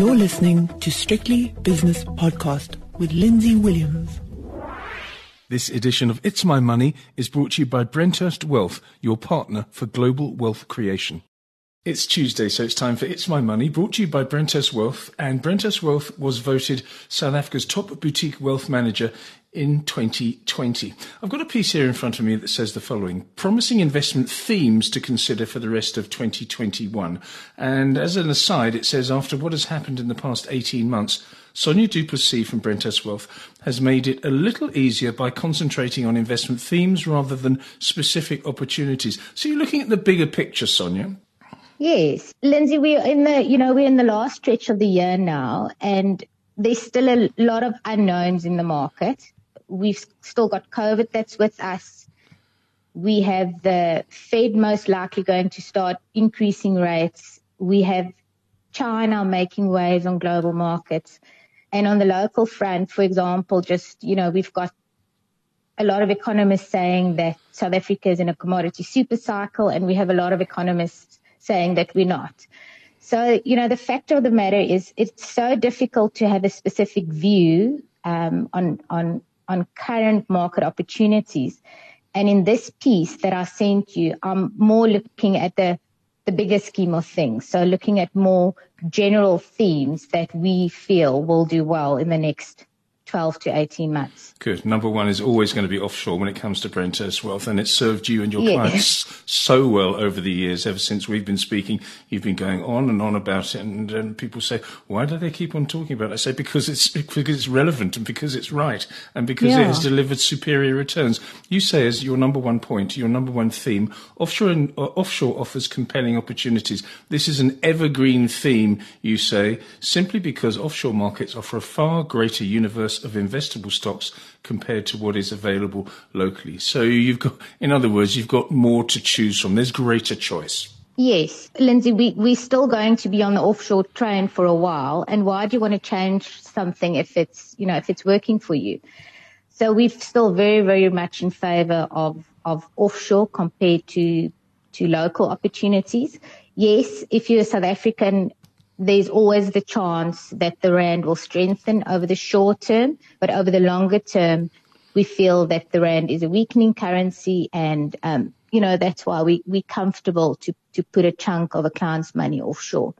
You're listening to Strictly Business Podcast with Lindsay Williams. This edition of It's My Money is brought to you by Brenthurst Wealth, your partner for global wealth creation. It's Tuesday, so it's time for It's My Money, brought to you by Brenthurst Wealth. And Brenthurst Wealth was voted South Africa's top boutique wealth manager in 2020. I've got a piece here in front of me that says the following promising investment themes to consider for the rest of 2021. And as an aside, it says after what has happened in the past 18 months, Sonia du Plessis from Brenthurst Wealth has made it a little easier by concentrating on investment themes rather than specific opportunities. So you're looking at the bigger picture, Sonia. Yes, Lindsay, we're in the, you know, we're in the last stretch of the year now and there's still a lot of unknowns in the market we've still got COVID that's with us. We have the Fed most likely going to start increasing rates. We have China making waves on global markets. And on the local front, for example, just, you know, we've got a lot of economists saying that South Africa is in a commodity super cycle, and we have a lot of economists saying that we're not. So, you know, the fact of the matter is it's so difficult to have a specific view um, on, on on current market opportunities. And in this piece that I sent you, I'm more looking at the, the bigger scheme of things. So looking at more general themes that we feel will do well in the next 12 to 18 months. Good. Number one is always going to be offshore when it comes to Brenthurst Wealth, and it's served you and your clients so well over the years. Ever since we've been speaking, you've been going on and on about it, and, and people say, "Why do they keep on talking about it?" I say, "Because it's because it's relevant and because it's right and because yeah. it has delivered superior returns." You say as your number one point, your number one theme, offshore and, uh, offshore offers compelling opportunities. This is an evergreen theme, you say, simply because offshore markets offer a far greater universe of investable stocks compared to what is available locally. So you've got, in other words, you've got more to choose from. There's greater choice. Yes, Lindsay, we, we're still going to be on the offshore train for a while. And why do you want to change something if it's, you know, if it's working for you? So we're still very, very much in favor of, of offshore compared to, to local opportunities. Yes, if you're a South African there's always the chance that the rand will strengthen over the short term, but over the longer term, we feel that the rand is a weakening currency, and um, you know that's why we we're comfortable to to put a chunk of a client's money offshore.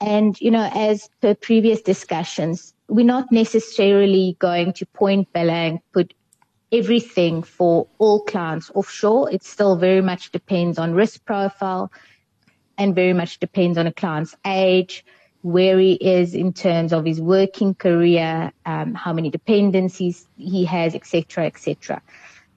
And you know, as per previous discussions, we're not necessarily going to point blank put everything for all clients offshore. It still very much depends on risk profile and very much depends on a client's age, where he is in terms of his working career, um, how many dependencies he has, etc., etc.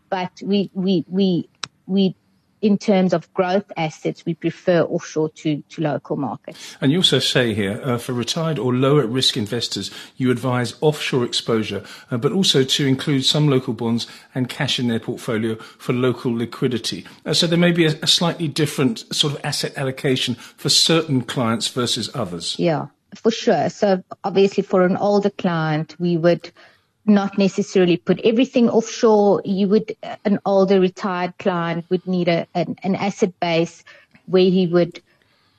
But we we we we in terms of growth assets, we prefer offshore to, to local markets. And you also say here, uh, for retired or lower risk investors, you advise offshore exposure, uh, but also to include some local bonds and cash in their portfolio for local liquidity. Uh, so there may be a, a slightly different sort of asset allocation for certain clients versus others. Yeah, for sure. So obviously for an older client, we would not necessarily put everything offshore. You would, an older retired client would need a, an, an asset base where he would,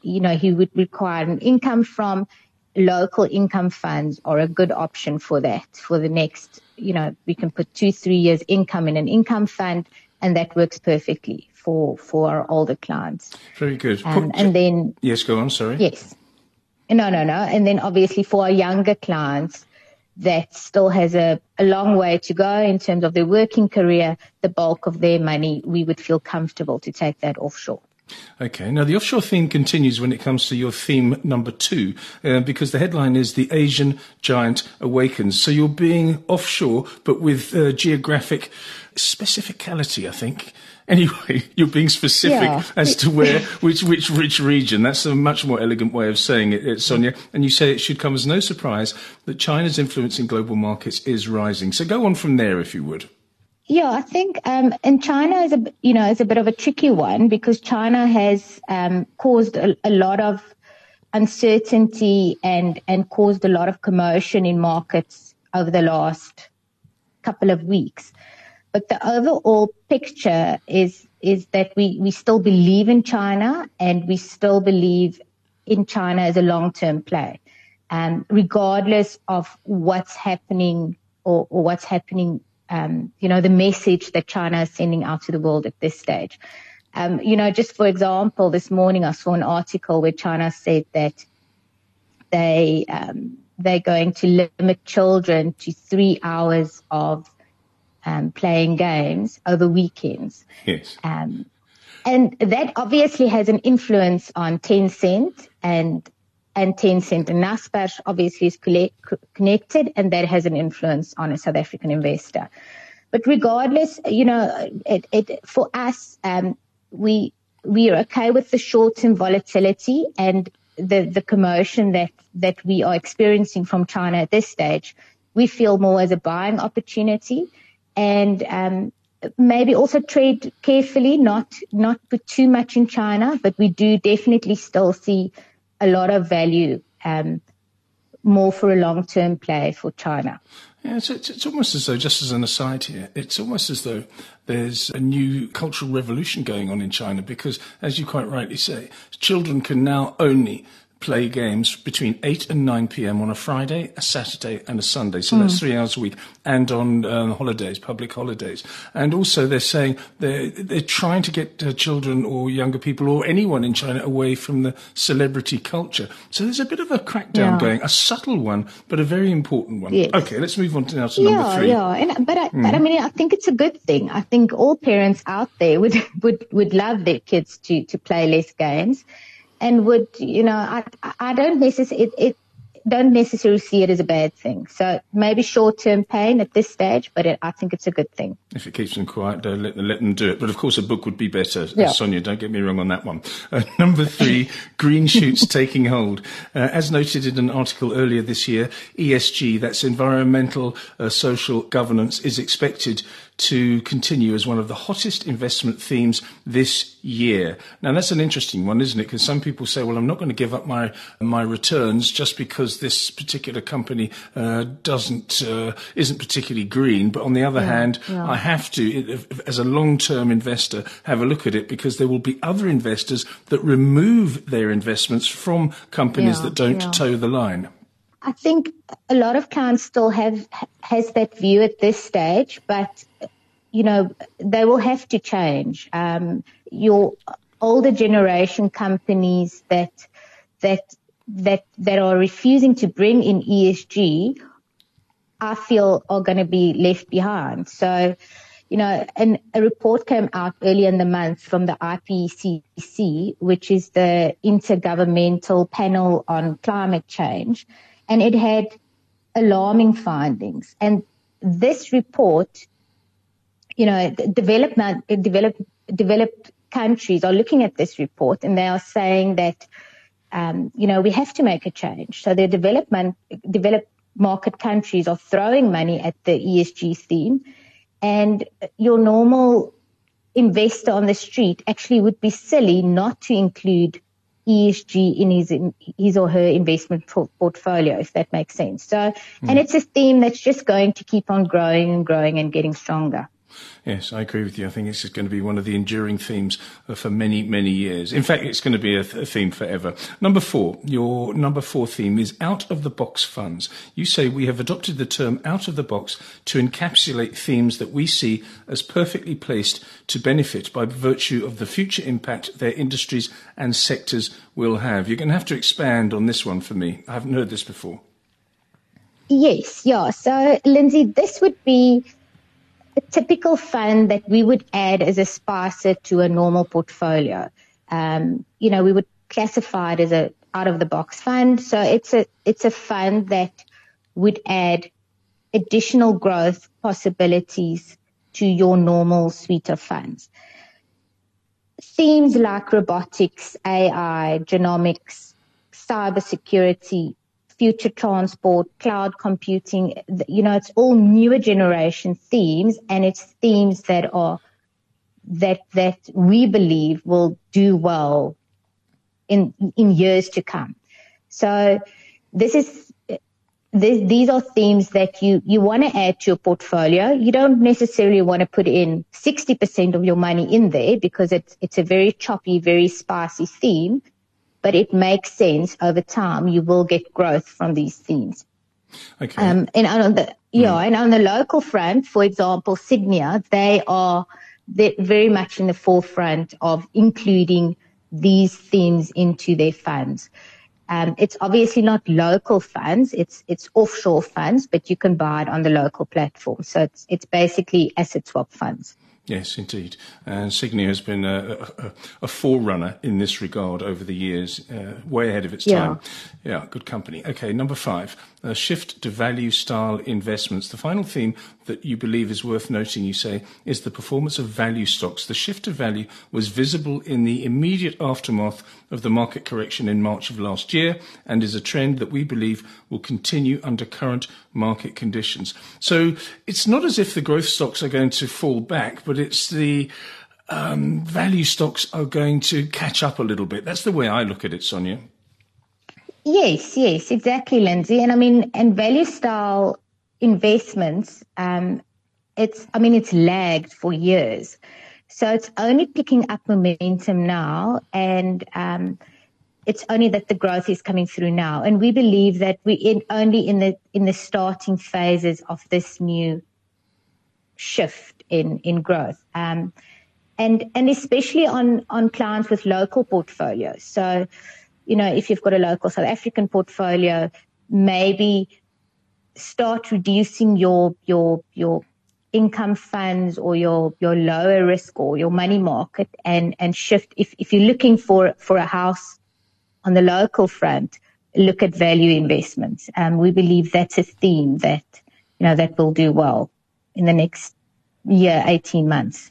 you know, he would require an income from. Local income funds are a good option for that. For the next, you know, we can put two, three years income in an income fund and that works perfectly for, for our older clients. Very good. Um, and then. Yes, go on. Sorry. Yes. No, no, no. And then obviously for our younger clients, that still has a, a long way to go in terms of their working career, the bulk of their money, we would feel comfortable to take that offshore. Okay. Now, the offshore theme continues when it comes to your theme number two, uh, because the headline is The Asian Giant Awakens. So you're being offshore, but with uh, geographic specificality, I think. Anyway, you're being specific yeah. as to where, which, which, which region. That's a much more elegant way of saying it, Sonia. And you say it should come as no surprise that China's influence in global markets is rising. So go on from there, if you would. Yeah, I think, um, and China is a, you know, is a bit of a tricky one because China has, um, caused a, a lot of uncertainty and, and caused a lot of commotion in markets over the last couple of weeks. But the overall picture is is that we, we still believe in China and we still believe in China as a long term play. um, regardless of what's happening or, or what's happening, um, you know, the message that China is sending out to the world at this stage. Um, you know, just for example, this morning I saw an article where China said that they um, they're going to limit children to three hours of um, playing games over weekends. Yes. Um, and that obviously has an influence on Tencent and and Tencent and Naspers obviously is connected and that has an influence on a South African investor. But regardless, you know, it, it, for us, um, we, we are okay with the short-term volatility and the, the commotion that, that we are experiencing from China at this stage. We feel more as a buying opportunity and, um, maybe also trade carefully, not, not put too much in China, but we do definitely still see a lot of value um, more for a long-term play for China. Yeah, it's, it's, it's, almost as though, just as an aside here, it's almost as though there's a new cultural revolution going on in China because, as you quite rightly say, children can now only play games between 8 and 9 p.m. on a Friday, a Saturday, and a Sunday. So mm. that's three hours a week, and on um, holidays, public holidays. And also, they're saying they're, they're trying to get uh, children or younger people or anyone in China away from the celebrity culture. So there's a bit of a crackdown yeah. going, a subtle one, but a very important one. Yes. Okay, let's move on to now to yeah, number three. Yeah, and, but, I, mm. but I mean, I think it's a good thing. I think all parents out there would, would, would love their kids to, to play less games and would, you know, I, I don't necessarily, it, it, don't necessarily see it as a bad thing. So maybe short-term pain at this stage, but it, I think it's a good thing. If it keeps them quiet, don't let, let them do it. But of course, a book would be better. Yeah. Sonia, don't get me wrong on that one. Uh, number three, green shoots taking hold. Uh, as noted in an article earlier this year, ESG, that's environmental, uh, social governance, is expected to continue as one of the hottest investment themes this year. Now that's an interesting one, isn't it? Because some people say, well, I'm not going to give up my my returns just because this particular company uh, doesn't uh, isn't particularly green. But on the other yeah, hand, yeah. I have to, as a long-term investor, have a look at it because there will be other investors that remove their investments from companies yeah, that don't toe the line. I think a lot of clients still have has that view at this stage, but you know they will have to change. Um, your older generation companies that that that that are refusing to bring in ESG, I feel are going to be left behind. So, you know, and a report came out earlier in the month from the IPCC, which is the Intergovernmental Panel on Climate Change and it had alarming findings. And this report, you know, development, developed, developed countries are looking at this report and they are saying that, um, you know, we have to make a change. So the development, developed market countries are throwing money at the ESG theme and your normal investor on the street actually would be silly not to include ESG in his his or her investment portfolio, if that makes sense. So, mm. and it's a theme that's just going to keep on growing and growing and getting stronger. Yes, I agree with you. I think this is going to be one of the enduring themes uh, for many, many years. In fact, it's going to be a, th- a, theme forever. Number four, your number four theme is out of the box funds. You say we have adopted the term out of the box to encapsulate themes that we see as perfectly placed to benefit by virtue of the future impact their industries and sectors will have. You're going to have to expand on this one for me. I haven't heard this before. Yes, yeah. So, Lindsay, this would be a typical fund that we would add as a spicer to a normal portfolio. Um, you know, we would classify it as a out of the box fund. So it's a, it's a fund that would add additional growth possibilities to your normal suite of funds. Themes like robotics, AI, genomics, cybersecurity, future transport, cloud computing, you know, it's all newer generation themes and it's themes that are, that, that we believe will do well in, in years to come. So this is, this, these are themes that you, you want to add to your portfolio. You don't necessarily want to put in 60% of your money in there because it's, it's a very choppy, very spicy theme but it makes sense over time. You will get growth from these themes. Okay. Um, and on the yeah, mm. and on the local front, for example, Sygnia, they are very much in the forefront of including these themes into their funds. Um, it's obviously not local funds; it's it's offshore funds, but you can buy it on the local platform. So it's it's basically asset swap funds. Yes, indeed. And Sygnia has been a, a, a, forerunner in this regard over the years, uh, way ahead of its yeah. time. Yeah, good company. Okay, number five, a shift to value style investments. The final theme that you believe is worth noting, you say, is the performance of value stocks. The shift to value was visible in the immediate aftermath of the market correction in March of last year and is a trend that we believe will continue under current market conditions. So it's not as if the growth stocks are going to fall back, but it's the um, value stocks are going to catch up a little bit. That's the way I look at it, Sonia. Yes, yes, exactly, Lindsay. And I mean, and value style investments, um, it's, I mean, it's lagged for years. So it's only picking up momentum now. And, um, it's only that the growth is coming through now. And we believe that we in only in the, in the starting phases of this new shift in, in growth. Um, and, and especially on, on clients with local portfolios. So, you know, if you've got a local South African portfolio, maybe start reducing your your your income funds or your your lower risk or your money market and and shift. If if you're looking for for a house on the local front look at value investments. Um, we believe that's a theme that you know that will do well in the next year 18 months.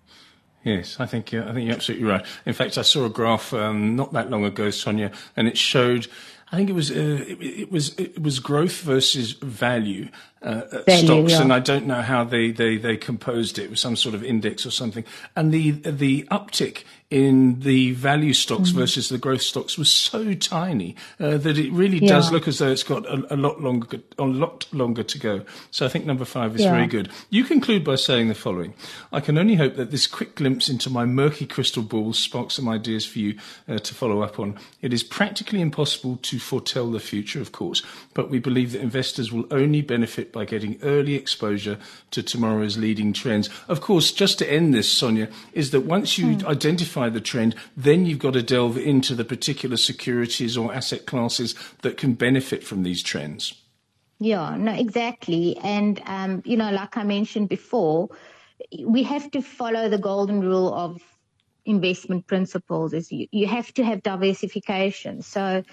Yes, I think I think you're absolutely right. In fact, I saw a graph um, not that long ago, Sonia, and it showed I think it was uh, it, it, was it was growth versus value, uh, stocks, and I don't know how they, they, they composed it. It was some sort of index or something, and the the uptick in the value stocks mm-hmm. versus the growth stocks was so tiny uh, that it really yeah. does look as though it's got a, a, lot longer a lot longer to go. So I think number five is yeah. very good. You conclude by saying the following: I can only hope that this quick glimpse into my murky crystal ball sparks some ideas for you uh, to follow up on. It is practically impossible to foretell the future, of course, but we believe that investors will only benefit by getting early exposure to tomorrow's leading trends. Of course, just to end this, Sonia, is that once you hmm. identify the trend, then you've got to delve into the particular securities or asset classes that can benefit from these trends. Yeah, no, exactly. And, um, you know, like I mentioned before, we have to follow the golden rule of investment principles is you, you have to have diversification. So,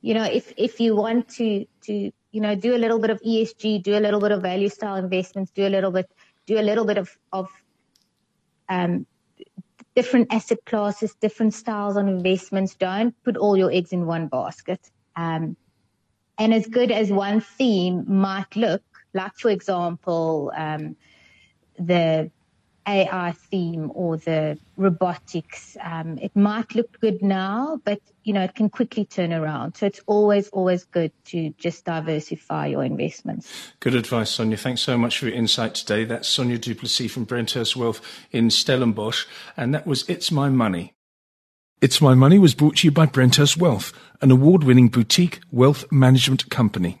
you know, if, if you want to, to, you know, do a little bit of ESG, do a little bit of value style investments, do a little bit, do a little bit of, of, um, different asset classes, different styles on investments. Don't put all your eggs in one basket. Um, and as good as one theme might look, like for example, um, the AI theme or the robotics. Um, it might look good now, but you know it can quickly turn around. So it's always, always good to just diversify your investments. Good advice, Sonia. Thanks so much for your insight today. That's Sonia Duplessis from Brenthurst Wealth in Stellenbosch, and that was It's My Money. It's My Money was brought to you by Brenthurst Wealth, an award-winning boutique wealth management company.